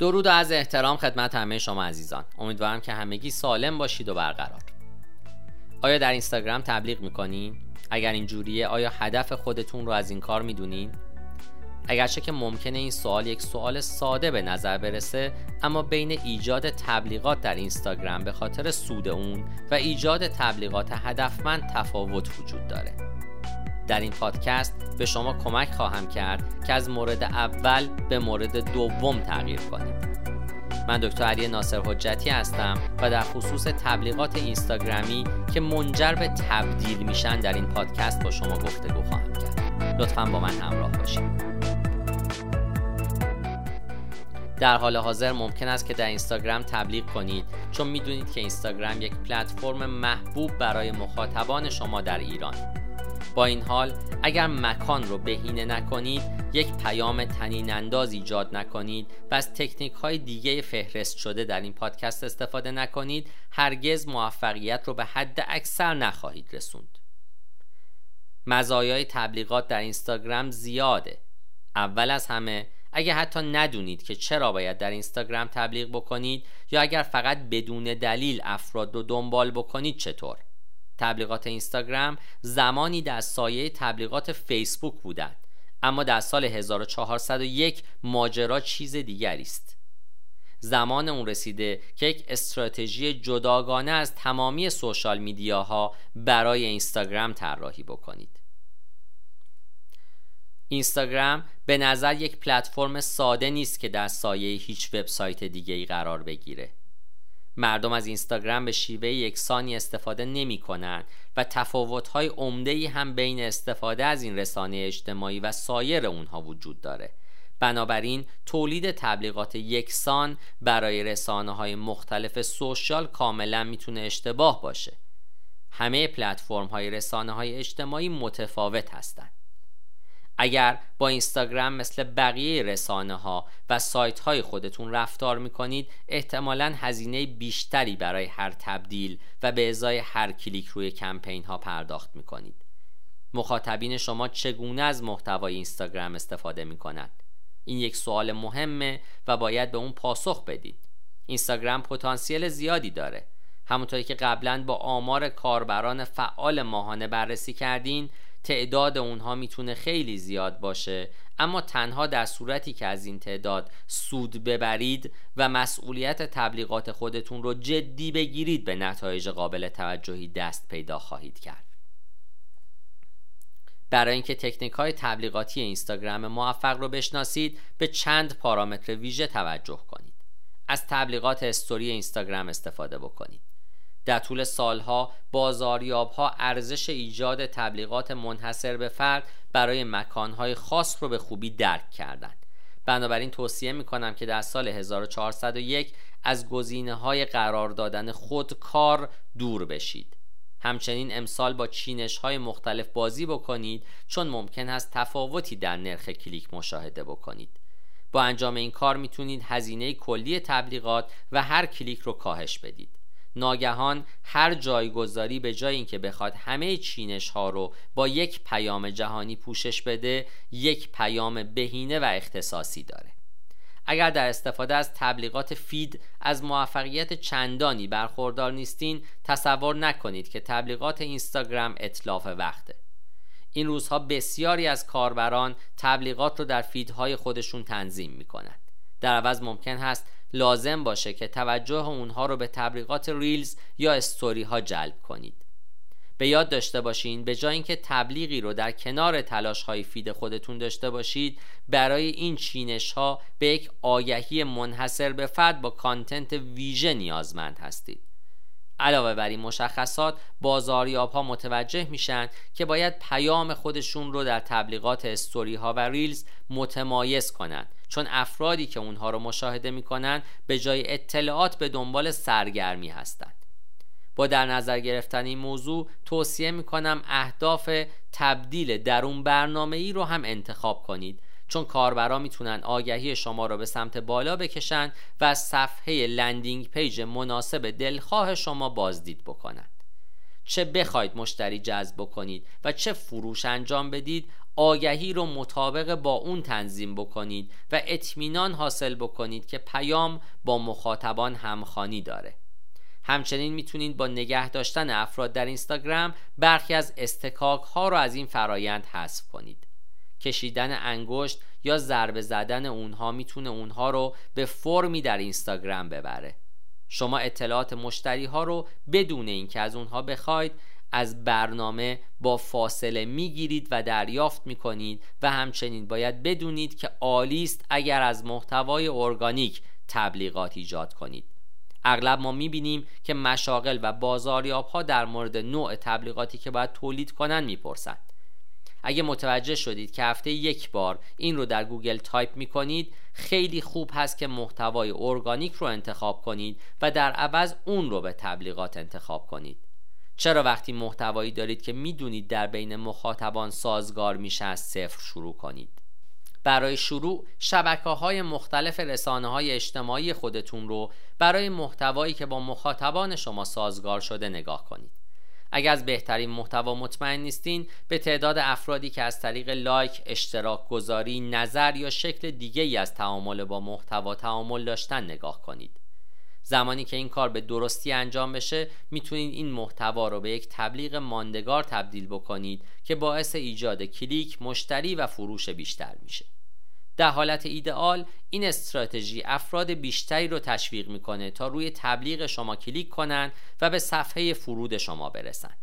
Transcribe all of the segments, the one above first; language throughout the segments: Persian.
درود و از احترام خدمت همه شما عزیزان امیدوارم که همگی سالم باشید و برقرار آیا در اینستاگرام تبلیغ می‌کنین؟ اگر اینجوریه آیا هدف خودتون رو از این کار می‌دونین؟ اگرچه که ممکنه این سوال یک سوال ساده به نظر برسه اما بین ایجاد تبلیغات در اینستاگرام به خاطر سود اون و ایجاد تبلیغات هدفمند تفاوت وجود داره در این پادکست به شما کمک خواهم کرد که از مورد اول به مورد دوم تغییر کنید من دکتر علی ناصر حجتی هستم و در خصوص تبلیغات اینستاگرامی که منجر به تبدیل میشن در این پادکست با شما گفتگو خواهم کرد. لطفا با من همراه باشید. در حال حاضر ممکن است که در اینستاگرام تبلیغ کنید چون می‌دونید که اینستاگرام یک پلتفرم محبوب برای مخاطبان شما در ایران. با این حال اگر مکان رو بهینه نکنید یک پیام تنین انداز ایجاد نکنید و از تکنیک های دیگه فهرست شده در این پادکست استفاده نکنید هرگز موفقیت رو به حد اکثر نخواهید رسوند. مزایای تبلیغات در اینستاگرام زیاده. اول از همه اگر حتی ندونید که چرا باید در اینستاگرام تبلیغ بکنید یا اگر فقط بدون دلیل افراد رو دنبال بکنید چطور؟ تبلیغات اینستاگرام زمانی در سایه تبلیغات فیسبوک بودند اما در سال 1401 ماجرا چیز دیگری است. زمان اون رسیده که یک استراتژی جداگانه از تمامی سوشال میدیاها برای اینستاگرام طراحی بکنید. اینستاگرام به نظر یک پلتفرم ساده نیست که در سایه هیچ وبسایت دیگه ای قرار بگیره. مردم از اینستاگرام به شیوه یکسانی استفاده نمی کنند و تفاوت‌های عمده‌ای هم بین استفاده از این رسانه اجتماعی و سایر اونها وجود داره. بنابراین تولید تبلیغات یکسان برای رسانه های مختلف سوشال کاملا می‌تونه اشتباه باشه. همه پلتفرم های رسانه های اجتماعی متفاوت هستند اگر با اینستاگرام مثل بقیه رسانه ها و سایت های خودتون رفتار می‌کنید احتمالا هزینه بیشتری برای هر تبدیل و به ازای هر کلیک روی کمپین ها پرداخت می‌کنید. مخاطبین شما چگونه از محتوای اینستاگرام استفاده می‌کنند؟ این یک سوال مهمه و باید به اون پاسخ بدید. اینستاگرام پتانسیل زیادی داره. همونطوری که قبلا با آمار کاربران فعال ماهانه بررسی کردین تعداد اونها می‌تونه خیلی زیاد باشه. اما تنها در صورتی که از این تعداد سود ببرید و مسئولیت تبلیغات خودتون رو جدی بگیرید به نتایج قابل توجهی دست پیدا خواهید کرد. برای اینکه تکنیک های تبلیغاتی اینستاگرام موفق رو بشناسید به چند پارامتر ویژه توجه کنید. از تبلیغات استوری اینستاگرام استفاده بکنید. در طول سالها بازاریابها ارزش ایجاد تبلیغات منحصر به فرد برای مکانهای خاص رو به خوبی درک کردند. بنابراین توصیه می کنم که در سال 1401 از گزینه های قرار دادن خودکار دور بشید. همچنین امسال با چینش های مختلف بازی بکنید چون ممکن است تفاوتی در نرخ کلیک مشاهده بکنید. با انجام این کار می‌تونید هزینه کلی تبلیغات و هر کلیک رو کاهش بدید. ناگهان هر جایگذاری به جای اینکه بخواد همه چینش ها رو با یک پیام جهانی پوشش بده یک پیام بهینه و اختصاصی داره. اگر در استفاده از تبلیغات feed از موفقیت چندانی برخوردار نیستین تصور نکنید که تبلیغات اینستاگرام اتلاف وقته این روزها بسیاری از کاربران تبلیغات رو در feed های خودشون تنظیم می کنند در عوض ممکن هست لازم باشه که توجه اونها رو به تبلیغات reels یا استوری ها جلب کنید. به یاد داشته باشین به جای اینکه تبلیغی رو در کنار تلاش های feed خودتون داشته باشید برای این چینش ها به یک آگهی منحصر به فرد با content ویژه نیازمند هستید. علاوه بر این مشخصات بازاریاب ها متوجه میشن که باید پیام خودشون رو در تبلیغات استوری ها و ریلز متمایز کنند. چون افرادی که اونها رو مشاهده می‌کنن به جای اطلاعات به دنبال سرگرمی هستند. با در نظر گرفتن این موضوع توصیه می‌کنم اهداف تبدیل درون برنامه ای رو هم انتخاب کنید چون کاربرا می‌تونن آگهی شما رو به سمت بالا بکشن و صفحه landing page مناسب دلخواه شما بازدید بکنند چه بخواید مشتری جذب بکنید و چه فروش انجام بدید آگهی رو مطابق با اون تنظیم بکنید و اطمینان حاصل بکنید که پیام با مخاطبان همخوانی داره. همچنین می‌تونید با نگه داشتن افراد در اینستاگرام برخی از اصطکاک ها رو از این فرایند حذف کنید. کشیدن انگشت یا ضربه زدن اونها می‌تونه اونها رو به فرمی در اینستاگرام ببره. شما اطلاعات مشتری ها رو بدون اینکه از اونها بخواید از برنامه بلافاصله می‌گیرید و دریافت می‌کنید و همچنین باید بدونید که عالی است اگر از محتوای ارگانیک تبلیغات ایجاد کنید. اغلب ما می‌بینیم که مشاغل و بازاریاب ها در مورد نوع تبلیغاتی که باید تولید کنند می‌پرسند اگه متوجه شدید که هفته یک بار این رو در گوگل تایپ می‌کنید خیلی خوب هست که محتوای ارگانیک رو انتخاب کنید و در عوض اون رو به تبلیغات انتخاب کنید. چرا وقتی محتوایی دارید که می‌دونید در بین مخاطبان سازگار میشه از صفر شروع کنید؟ برای شروع شبکه های مختلف رسانه های اجتماعی خودتون رو برای محتوایی که با مخاطبان شما سازگار شده نگاه کنید. اگر از بهترین محتوا مطمئن نیستین به تعداد افرادی که از طریق لایک، اشتراک گذاری، نظر یا شکل دیگه ای از تعامل با محتوا تعامل داشتن نگاه کنید زمانی که این کار به درستی انجام بشه می‌تونید این محتوا رو به یک تبلیغ ماندگار تبدیل بکنید که باعث ایجاد کلیک، مشتری و فروش بیشتر میشه. در حالت ایدئال این استراتژی افراد بیشتری رو تشویق می‌کنه تا روی تبلیغ شما کلیک کنند و به صفحه فرود شما برسند.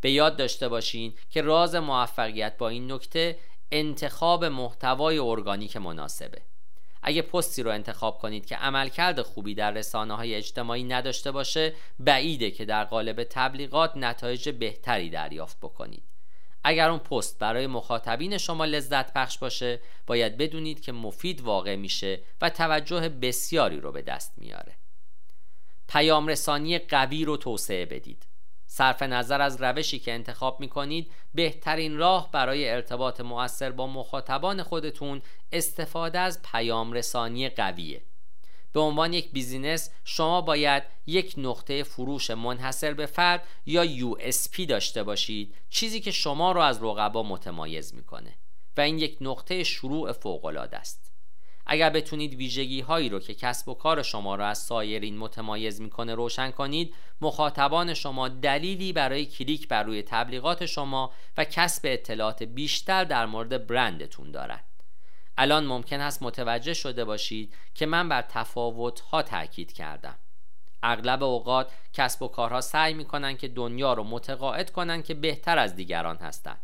به یاد داشته باشین که راز موفقیت با این نکته انتخاب محتوای ارگانیک مناسبه. اگه پستی رو انتخاب کنید که عملکرد خوبی در رسانه های اجتماعی نداشته باشه بعیده که در قالب تبلیغات نتایج بهتری دریافت بکنید اگر اون پست برای مخاطبین شما لذت بخش باشه باید بدونید که مفید واقع میشه و توجه بسیاری رو به دست میاره. پیام رسانی قوی رو توسعه بدید. صرف نظر از روشی که انتخاب می کنید بهترین راه برای ارتباط مؤثر با مخاطبان خودتون استفاده از پیام رسانی قویه. به عنوان یک business شما باید یک نقطه فروش منحصر به فرد یا USP داشته باشید چیزی که شما را از رقبا متمایز می‌کنه و این یک نقطه شروع فوق العاده است. اگر بتونید ویژگی هایی رو که کسب و کار شما را از سایرین متمایز می‌کنه روشن کنید مخاطبان شما دلیلی برای کلیک بر روی تبلیغات شما و کسب اطلاعات بیشتر در مورد برندتون دارند الان ممکن است متوجه شده باشید که من بر تفاوت ها تاکید کردم. اغلب اوقات کسب و کارها سعی می‌کنن که دنیا رو متقاعد کنن که بهتر از دیگران هستند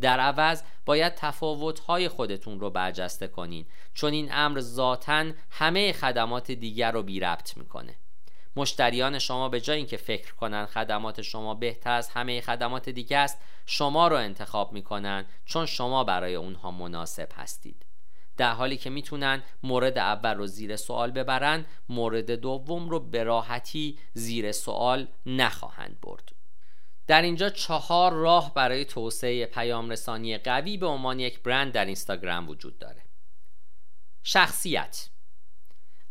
در عوض باید تفاوت‌های خودتون رو برجسته کنین چون این امر ذاتا همه خدمات دیگر رو بی ربط می‌کنه. مشتریان شما به جای اینکه فکر کنن خدمات شما بهتر از همه خدمات دیگه است شما رو انتخاب می‌کنن چون شما برای اونها مناسب هستید. در حالی که می‌تونن مورد اول رو زیر سوال ببرن مورد دوم رو به راحتی زیر سوال نخواهند برد. در اینجا چهار راه برای توسعه پیام رسانی قوی به عنوان یک برند در اینستاگرام وجود داره. شخصیت.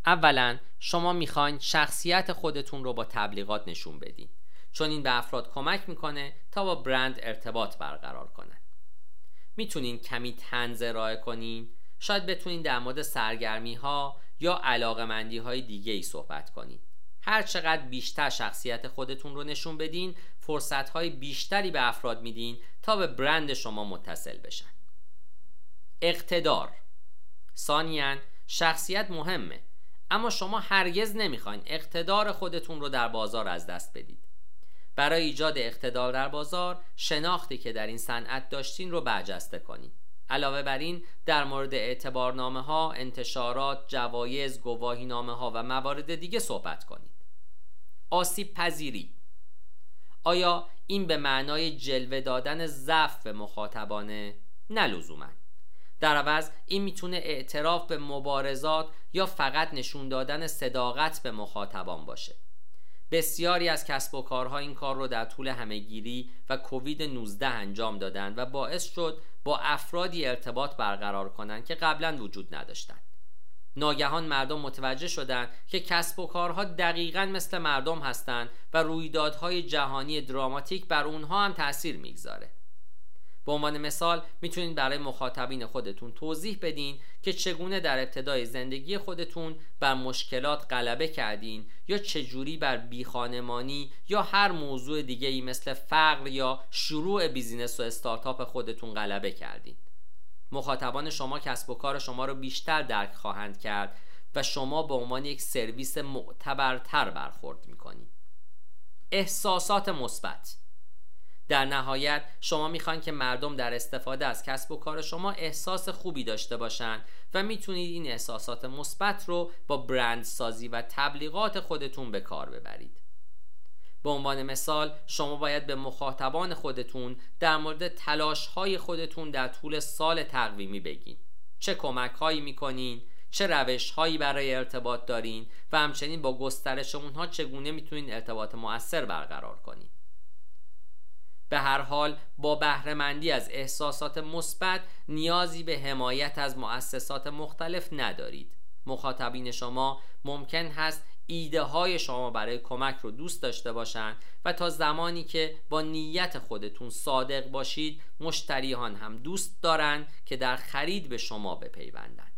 اولا شما می‌خواین شخصیت خودتون رو با تبلیغات نشون بدین. چون این به افراد کمک می‌کنه تا با برند ارتباط برقرار کنن. می‌تونین کمی تنز ارائه کنین. شاید بتونین در مورد سرگرمی ها یا علاقمندی های دیگه ای صحبت کنین هر چقدر بیشتر شخصیت خودتون رو نشون بدین فرصت های بیشتری به افراد میدین تا به برند شما متصل بشن. اقتدار. ثانیا شخصیت مهمه اما شما هرگز نمی‌خواین اقتدار خودتون رو در بازار از دست بدید. برای ایجاد اقتدار در بازار شناختی که در این صنعت داشتین رو برجسته کنید علاوه بر این در مورد اعتبارنامه ها، انتشارات، جوایز، گواهی نامه ها و موارد دیگه صحبت کنید. آسیب پذیری. آیا این به معنای جلوه دادن ضعف به مخاطبانه؟ نه در عوض این می‌تونه اعتراف به مبارزات یا فقط نشون دادن صداقت به مخاطبان باشه. بسیاری از کسب و کارها این کار رو در طول همهگیری و کووید 19 انجام دادند و باعث شد با افرادی ارتباط برقرار کنند که قبلا وجود نداشتند. ناگهان مردم متوجه شدند که کسب و کارها دقیقا مثل مردم هستند و رویدادهای جهانی دراماتیک بر اونها هم تاثیر می‌گذاره. به عنوان مثال می‌تونید برای مخاطبین خودتون توضیح بدین که چگونه در ابتدای زندگی خودتون بر مشکلات غلبه کردین یا چجوری بر بیخانمانی یا هر موضوع دیگه ای مثل فقر یا شروع بیزینس و استارتاپ خودتون غلبه کردین. مخاطبان شما کسب و کار شما رو بیشتر درک خواهند کرد و شما به عنوان یک سرویس معتبرتر برخورد می‌کنید. احساسات مثبت. در نهایت شما می‌خواین که مردم در استفاده از کسب و کار شما احساس خوبی داشته باشند و می‌تونید این احساسات مثبت رو با برند سازی و تبلیغات خودتون به کار ببرید. به عنوان مثال شما باید به مخاطبان خودتون در مورد تلاش های خودتون در طول سال تقویمی بگین. چه کمک هایی می‌کنین چه روش هایی برای ارتباط دارین و همچنین با گسترش اونها چگونه می‌تونین ارتباط مؤثر برقرار کنین. به هر حال با بهرهمندی از احساسات مثبت نیازی به حمایت از مؤسسات مختلف ندارید. مخاطبین شما ممکن هست ایده های شما برای کمک رو دوست داشته باشند و تا زمانی که با نیت خودتون صادق باشید مشتریان هم دوست دارند که در خرید به شما بپیوندند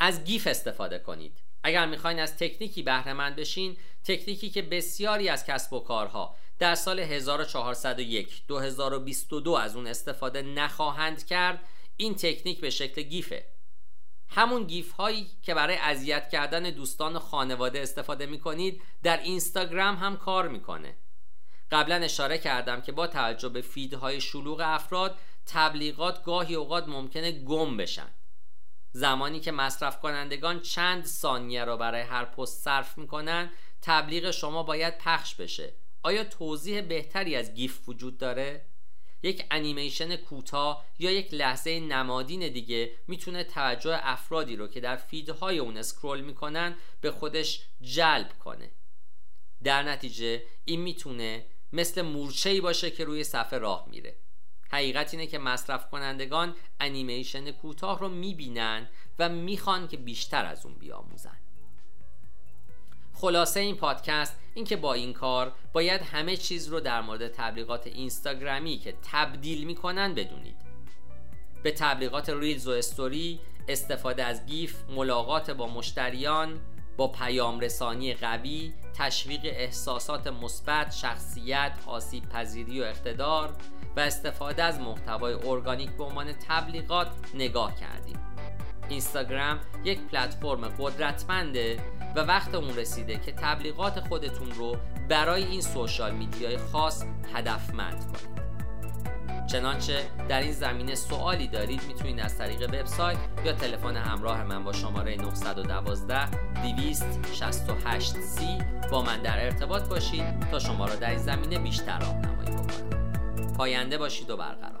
از گیف استفاده کنید. اگر می‌خواین از تکنیکی بهرهمند بشین تکنیکی که بسیاری از کسب و کارها در سال 1401 2022 از اون استفاده نخواهند کرد. این تکنیک به شکل گیفه. همون گیف هایی که برای اذیت کردن دوستان و خانواده استفاده می کنید در اینستاگرام هم کار می‌کنه. قبلا اشاره کردم که با توجه به فیدهای شلوغ افراد تبلیغات گاهی اوقات ممکنه گم بشن. زمانی که مصرف کنندگان چند ثانیه را برای هر پست صرف می‌کنن تبلیغ شما باید پخش بشه. آیا توضیح بهتری از GIF وجود داره؟ یک انیمیشن کوتاه یا یک لحظه نمادین دیگه می‌تونه توجه افرادی رو که در feed های اون scroll می‌کنن به خودش جلب کنه. در نتیجه این می‌تونه مثل مورچه‌ای باشه که روی صفحه راه میره. حقیقت اینه که مصرف کنندگان انیمیشن کوتاه رو می‌بینن و می‌خوان که بیشتر از اون بیاموزن. خلاصه این پادکست این که با این کار باید همه چیز رو در مورد تبلیغات اینستاگرامی که تبدیل می‌کنن بدونید. به تبلیغات reels و استوری استفاده از GIF ملاقات با مشتریان با پیام رسانی قوی تشویق احساسات مثبت شخصیت آسیب پذیری و اقتدار و استفاده از محتوای ارگانیک به عنوان تبلیغات نگاه کردیم. اینستاگرام یک پلتفرم قدرتمنده و وقت اون رسیده که تبلیغات خودتون رو برای این سوشال میدیای خاص هدفمند کنید. چنانچه در این زمینه سوالی دارید می‌تونید از طریق وبسایت یا تلفن همراه من با شماره 912 268 سی با من در ارتباط باشید تا شما را در این زمینه بیشتر راهنمایی بکنم. پاینده باشید و برقرار.